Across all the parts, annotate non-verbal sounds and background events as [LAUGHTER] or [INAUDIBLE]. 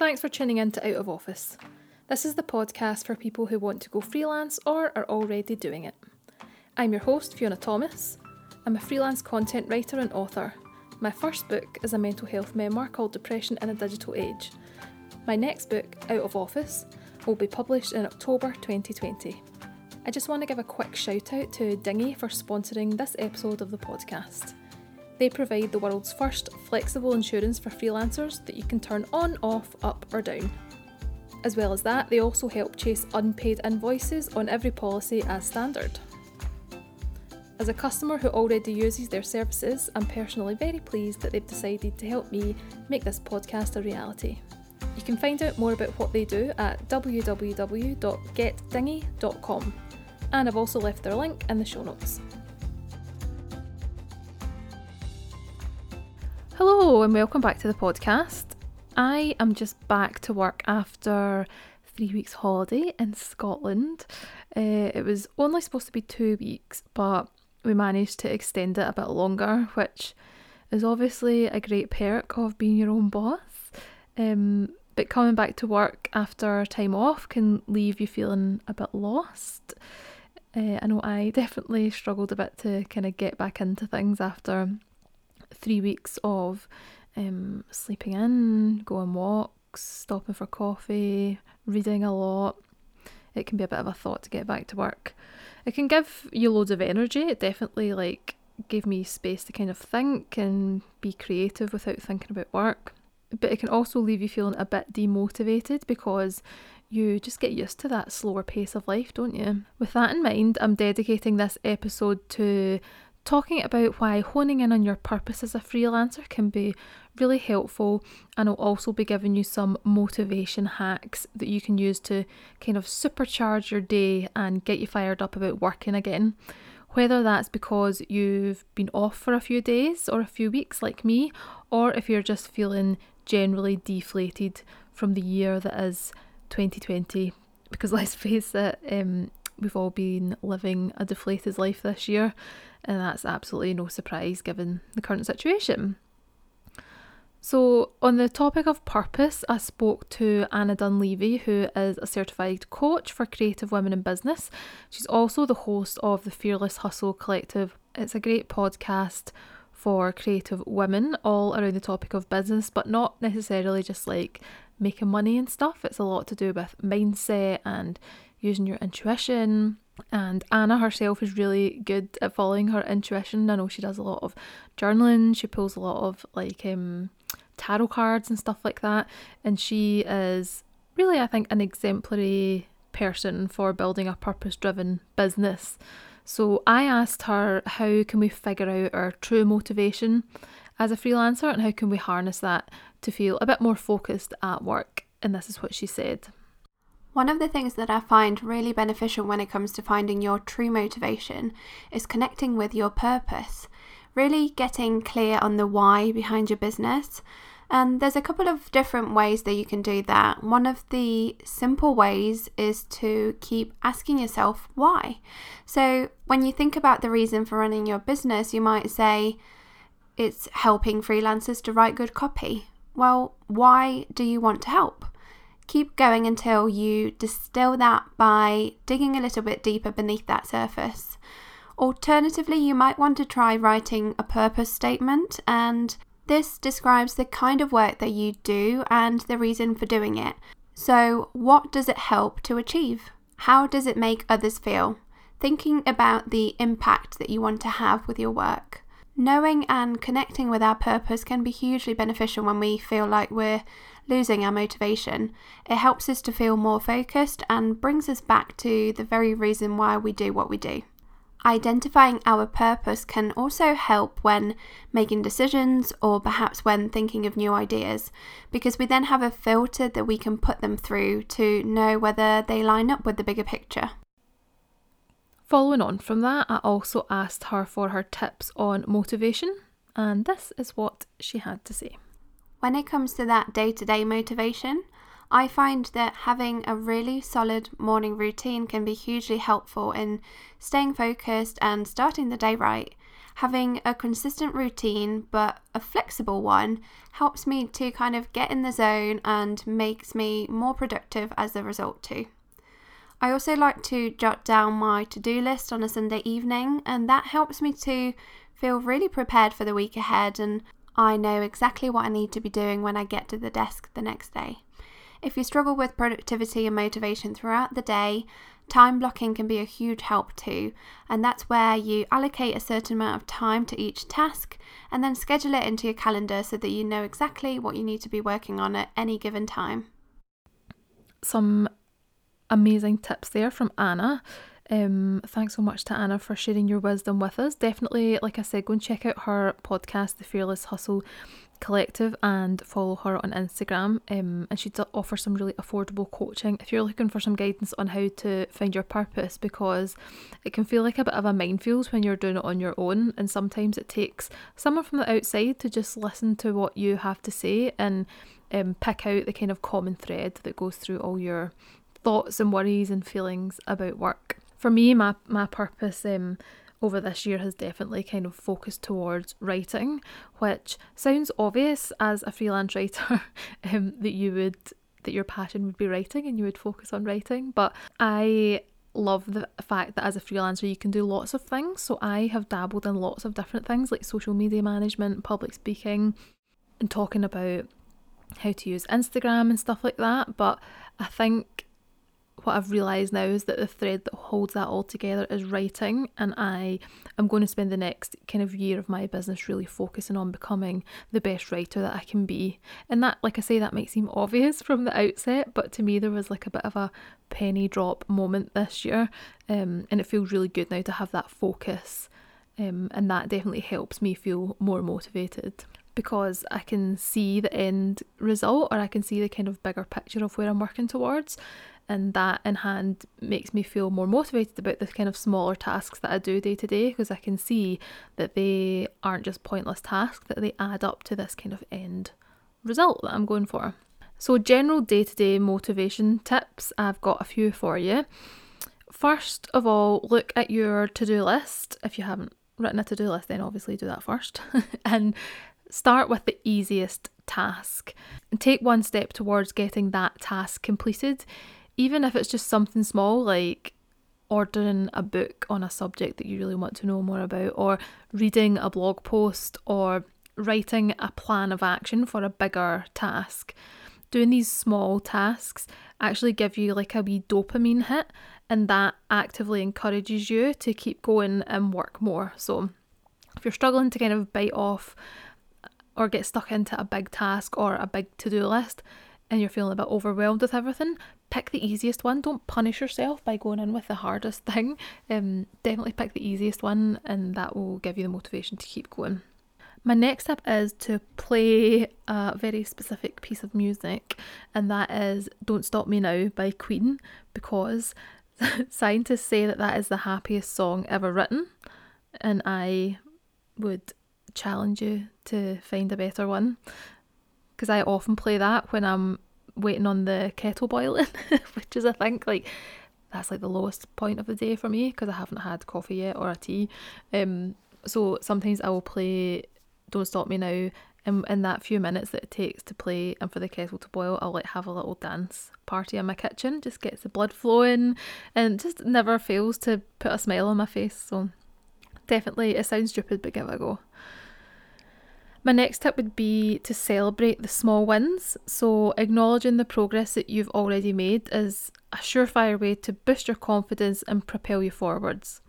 Thanks for tuning in to Out of Office. This is the podcast for people who want to go freelance or are already doing it. I'm your host, Fiona Thomas. I'm a freelance content writer and author. My first book is a mental health memoir called Depression in a Digital Age. My next book, Out of Office, will be published in October 2020. I just want to give a quick shout out to Dinghy for sponsoring this episode of the podcast. They provide the world's first flexible insurance for freelancers that you can turn on, off, up, or down. As well as that, they also help chase unpaid invoices on every policy as standard. As a customer who already uses their services, I'm personally very pleased that they've decided to help me make this podcast a reality. You can find out more about what they do at www.getdinghy.com, and I've also left their link in the show notes. Hello, and welcome back to the podcast. I am just back to work after three weeks' holiday in Scotland. Uh, it was only supposed to be two weeks, but we managed to extend it a bit longer, which is obviously a great perk of being your own boss. Um, but coming back to work after time off can leave you feeling a bit lost. Uh, I know I definitely struggled a bit to kind of get back into things after three weeks of um, sleeping in, going walks, stopping for coffee, reading a lot. It can be a bit of a thought to get back to work. It can give you loads of energy. It definitely like gave me space to kind of think and be creative without thinking about work. But it can also leave you feeling a bit demotivated because you just get used to that slower pace of life, don't you? With that in mind, I'm dedicating this episode to talking about why honing in on your purpose as a freelancer can be really helpful and I'll also be giving you some motivation hacks that you can use to kind of supercharge your day and get you fired up about working again. Whether that's because you've been off for a few days or a few weeks like me, or if you're just feeling generally deflated from the year that is 2020. Because [LAUGHS] let's face it, um, we've all been living a deflated life this year and that's absolutely no surprise given the current situation. So, on the topic of purpose, I spoke to Anna Dunleavy, who is a certified coach for creative women in business. She's also the host of the Fearless Hustle Collective. It's a great podcast for creative women all around the topic of business, but not necessarily just like making money and stuff. It's a lot to do with mindset and using your intuition, and Anna herself is really good at following her intuition. I know she does a lot of journaling, she pulls a lot of like um, tarot cards and stuff like that. And she is really, I think, an exemplary person for building a purpose driven business. So I asked her how can we figure out our true motivation as a freelancer and how can we harness that to feel a bit more focused at work. And this is what she said. One of the things that I find really beneficial when it comes to finding your true motivation is connecting with your purpose, really getting clear on the why behind your business. And there's a couple of different ways that you can do that. One of the simple ways is to keep asking yourself why. So, when you think about the reason for running your business, you might say it's helping freelancers to write good copy. Well, why do you want to help? Keep going until you distill that by digging a little bit deeper beneath that surface. Alternatively, you might want to try writing a purpose statement, and this describes the kind of work that you do and the reason for doing it. So, what does it help to achieve? How does it make others feel? Thinking about the impact that you want to have with your work. Knowing and connecting with our purpose can be hugely beneficial when we feel like we're losing our motivation. It helps us to feel more focused and brings us back to the very reason why we do what we do. Identifying our purpose can also help when making decisions or perhaps when thinking of new ideas, because we then have a filter that we can put them through to know whether they line up with the bigger picture. Following on from that, I also asked her for her tips on motivation, and this is what she had to say. When it comes to that day to day motivation, I find that having a really solid morning routine can be hugely helpful in staying focused and starting the day right. Having a consistent routine but a flexible one helps me to kind of get in the zone and makes me more productive as a result, too. I also like to jot down my to do list on a Sunday evening, and that helps me to feel really prepared for the week ahead and I know exactly what I need to be doing when I get to the desk the next day. If you struggle with productivity and motivation throughout the day, time blocking can be a huge help too, and that's where you allocate a certain amount of time to each task and then schedule it into your calendar so that you know exactly what you need to be working on at any given time. Some amazing tips there from Anna. Um, thanks so much to Anna for sharing your wisdom with us. Definitely, like I said, go and check out her podcast, The Fearless Hustle Collective, and follow her on Instagram. Um, and she offers some really affordable coaching if you're looking for some guidance on how to find your purpose because it can feel like a bit of a minefield when you're doing it on your own. And sometimes it takes someone from the outside to just listen to what you have to say and um, pick out the kind of common thread that goes through all your thoughts and worries and feelings about work for me, my my purpose um, over this year has definitely kind of focused towards writing, which sounds obvious as a freelance [LAUGHS] writer um, that you would that your passion would be writing and you would focus on writing. But I love the fact that as a freelancer you can do lots of things. So I have dabbled in lots of different things like social media management, public speaking, and talking about how to use Instagram and stuff like that. But I think what I've realised now is that the thread that holds that all together is writing, and I am going to spend the next kind of year of my business really focusing on becoming the best writer that I can be. And that, like I say, that might seem obvious [LAUGHS] from the outset, but to me, there was like a bit of a penny drop moment this year, um, and it feels really good now to have that focus, um, and that definitely helps me feel more motivated because I can see the end result or I can see the kind of bigger picture of where I'm working towards and that in hand makes me feel more motivated about the kind of smaller tasks that I do day to day because I can see that they aren't just pointless tasks, that they add up to this kind of end result that I'm going for. So, general day to day motivation tips, I've got a few for you. First of all, look at your to do list. If you haven't written a to do list, then obviously do that first. [LAUGHS] and start with the easiest task take one step towards getting that task completed even if it's just something small like ordering a book on a subject that you really want to know more about, or reading a blog post, or writing a plan of action for a bigger task. Doing these small tasks actually give you like a wee dopamine hit, and that actively encourages you to keep going and work more. So, if you're struggling to kind of bite off or get stuck into a big task or a big to do list, and you're feeling a bit overwhelmed with everything, pick the easiest one. Don't punish yourself by going in with the hardest [LAUGHS] thing. Um, definitely pick the easiest one, and that will give you the motivation to keep going. My next step is to play a very specific piece of music, and that is Don't Stop Me Now by Queen, because [LAUGHS] scientists say that that is the happiest song ever written, and I would challenge you to find a better one because I often play that when I'm waiting on the kettle boiling, [LAUGHS] which is I think like that's like the lowest point of the day for me because I haven't had coffee yet or a tea. Um, so sometimes I will play "Don't Stop Me Now." And in that few minutes that it takes to play and for the kettle to boil, I'll like have a little dance party in my kitchen. Just gets the blood flowing, and just never fails to put a smile on my face. So definitely, it sounds stupid, but give it a go. My next tip would be to celebrate the small wins. So, acknowledging the progress that you've already made is a surefire way to boost your confidence and propel you forwards.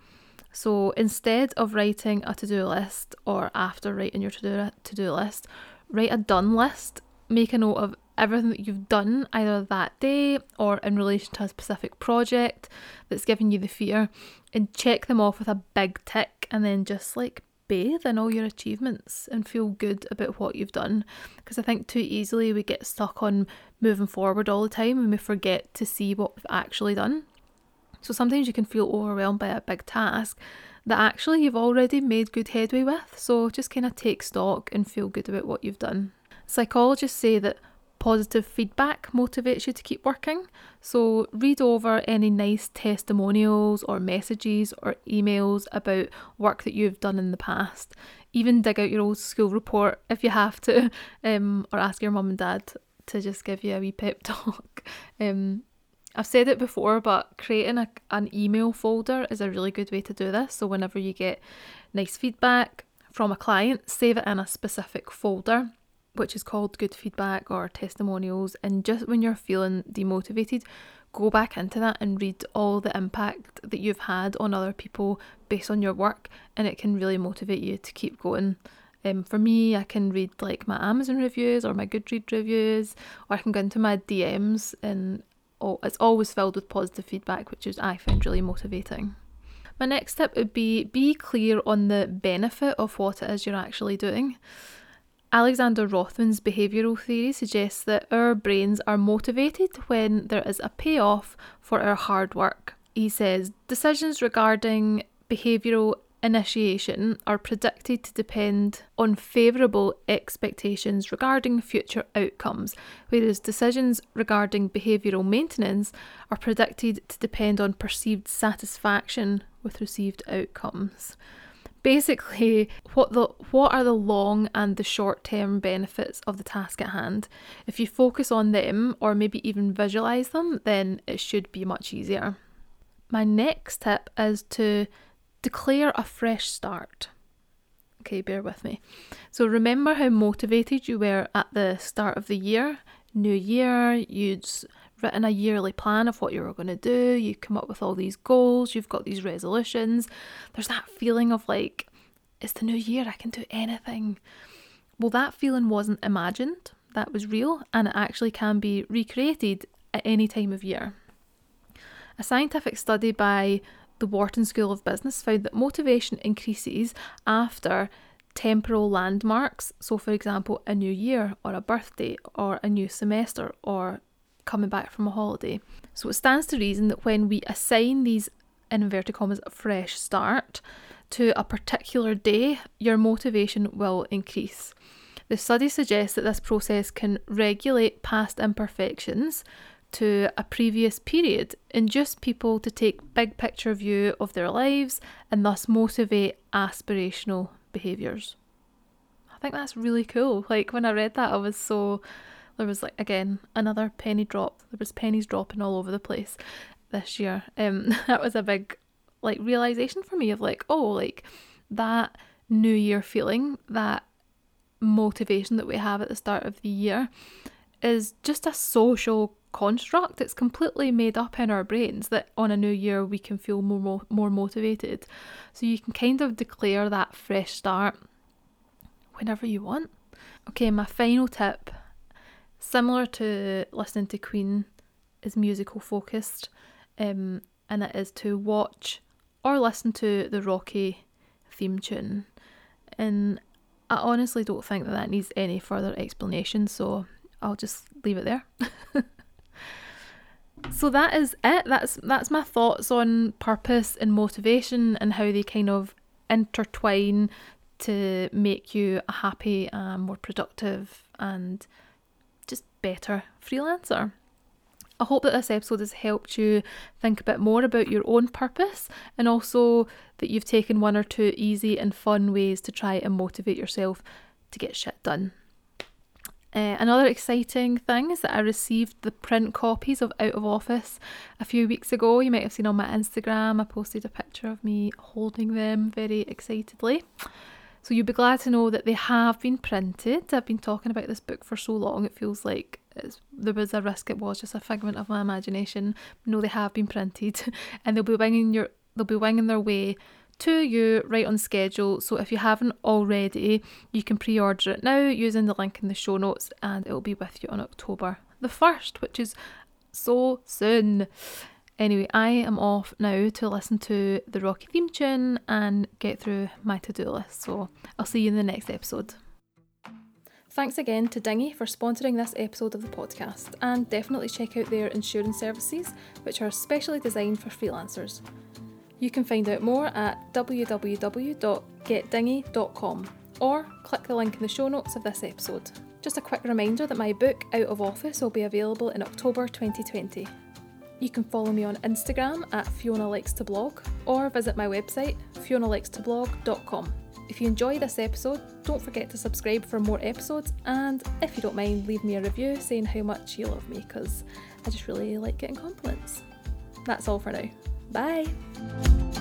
So, instead of writing a to do list or after writing your to do list, write a done list. Make a note of everything that you've done either that day or in relation to a specific project that's giving you the fear and check them off with a big tick and then just like bathe in all your achievements and feel good about what you've done. Because I think too easily we get stuck on moving forward all the time and we forget to see what we've actually done. So sometimes you can feel overwhelmed by a big task that actually you've already made good headway with. So just kind of take stock and feel good about what you've done. Psychologists say that positive feedback motivates you to keep working. So, read over any nice testimonials or messages or emails about work that you've done in the past. Even dig out your old school report if you have to, [LAUGHS] um, or ask your mum and dad to just give you a wee pep [LAUGHS] talk. Um, I've said it before, but creating a, an email folder is a really good way to do this. So, whenever you get nice feedback from a client, save it in a specific folder which is called good feedback or testimonials. And just when you're feeling demotivated, go back into that and read all the impact that you've had on other people based on your work, and it can really motivate you to keep going. Um, for me, I can read like my Amazon reviews or my Goodread reviews, or I can go into my DMs, and oh, it's always filled with positive feedback, which is I find really motivating. My next tip would be be clear on the benefit of what it is you're actually doing. Alexander Rothman's behavioural theory suggests that our brains are motivated when there is a payoff for our hard work. He says decisions regarding behavioural initiation are predicted to depend on favourable expectations regarding future outcomes, whereas decisions regarding behavioural maintenance are predicted to depend on perceived satisfaction with received outcomes basically what the what are the long and the short term benefits of the task at hand? If you focus on them or maybe even visualize them then it should be much easier. My next tip is to declare a fresh start. Okay bear with me. So remember how motivated you were at the start of the year? New year you'd written a yearly plan of what you were going to do, you come up with all these goals, you've got these resolutions. There's that feeling of like, it's the new year, I can do anything. Well, that feeling wasn't imagined, that was real, and it actually can be recreated at any time of year. A scientific study by the Wharton School of Business found that motivation increases after temporal landmarks. So, for example, a new year, or a birthday, or a new semester, or coming back from a holiday. So it stands to reason that when we assign these, in inverted commas, fresh start to a particular day, your motivation will increase. The study suggests that this process can regulate past imperfections to a previous period, induce people to take big picture view of their lives and thus motivate aspirational behaviours. I think that's really cool. Like when I read that I was so there was like again another penny drop. There was pennies dropping all over the place this year. Um, [LAUGHS] that was a big like realization for me of like, oh, like that new year feeling, that motivation that we have at the start of the year is just a social construct. It's completely made up in our brains that on a new year we can feel more more motivated. So you can kind of declare that fresh start whenever you want. Okay, my final tip similar to listening to Queen, is musical focused, um, and it is to watch or listen to the Rocky theme tune. And I honestly don't think that that needs any further explanation, so I'll just leave it there. [LAUGHS] so that is it. That's that's my thoughts on purpose and motivation and how they kind of intertwine to make you a happy and more productive and better freelancer. I hope that this episode has helped you think a bit more about your own purpose and also that you've taken one or two easy and fun ways to try and motivate yourself to get shit done. Uh, another exciting thing is that I received the print copies of Out of Office a few weeks ago. You might have seen on my Instagram, I posted a picture of me holding them very excitedly. So you'll be glad to know that they have been printed. I've been talking about this book for so long, it feels like there was a risk it was just a figment of my imagination. No, they have been printed, [LAUGHS] and they'll be winging your they'll be winging their way to you right on schedule. So if you haven't already, you can pre-order it now using the link in the show notes, and it will be with you on October the first, which is so soon. Anyway, I am off now to listen to the Rocky theme tune and get through my to do list. So I'll see you in the next episode. Thanks again to Dinghy for sponsoring this episode of the podcast, and definitely check out their insurance services, which are specially designed for freelancers. You can find out more at www.getdinghy.com or click the link in the show notes of this episode. Just a quick reminder that my book Out of Office will be available in October 2020. You can follow me on Instagram at Fiona Likes to Blog or visit my website fionalikestoblog.com. If you enjoy this episode, don't forget to subscribe for more episodes and if you don't mind, leave me a review saying how much you love me because I just really like getting compliments. That's all for now. Bye!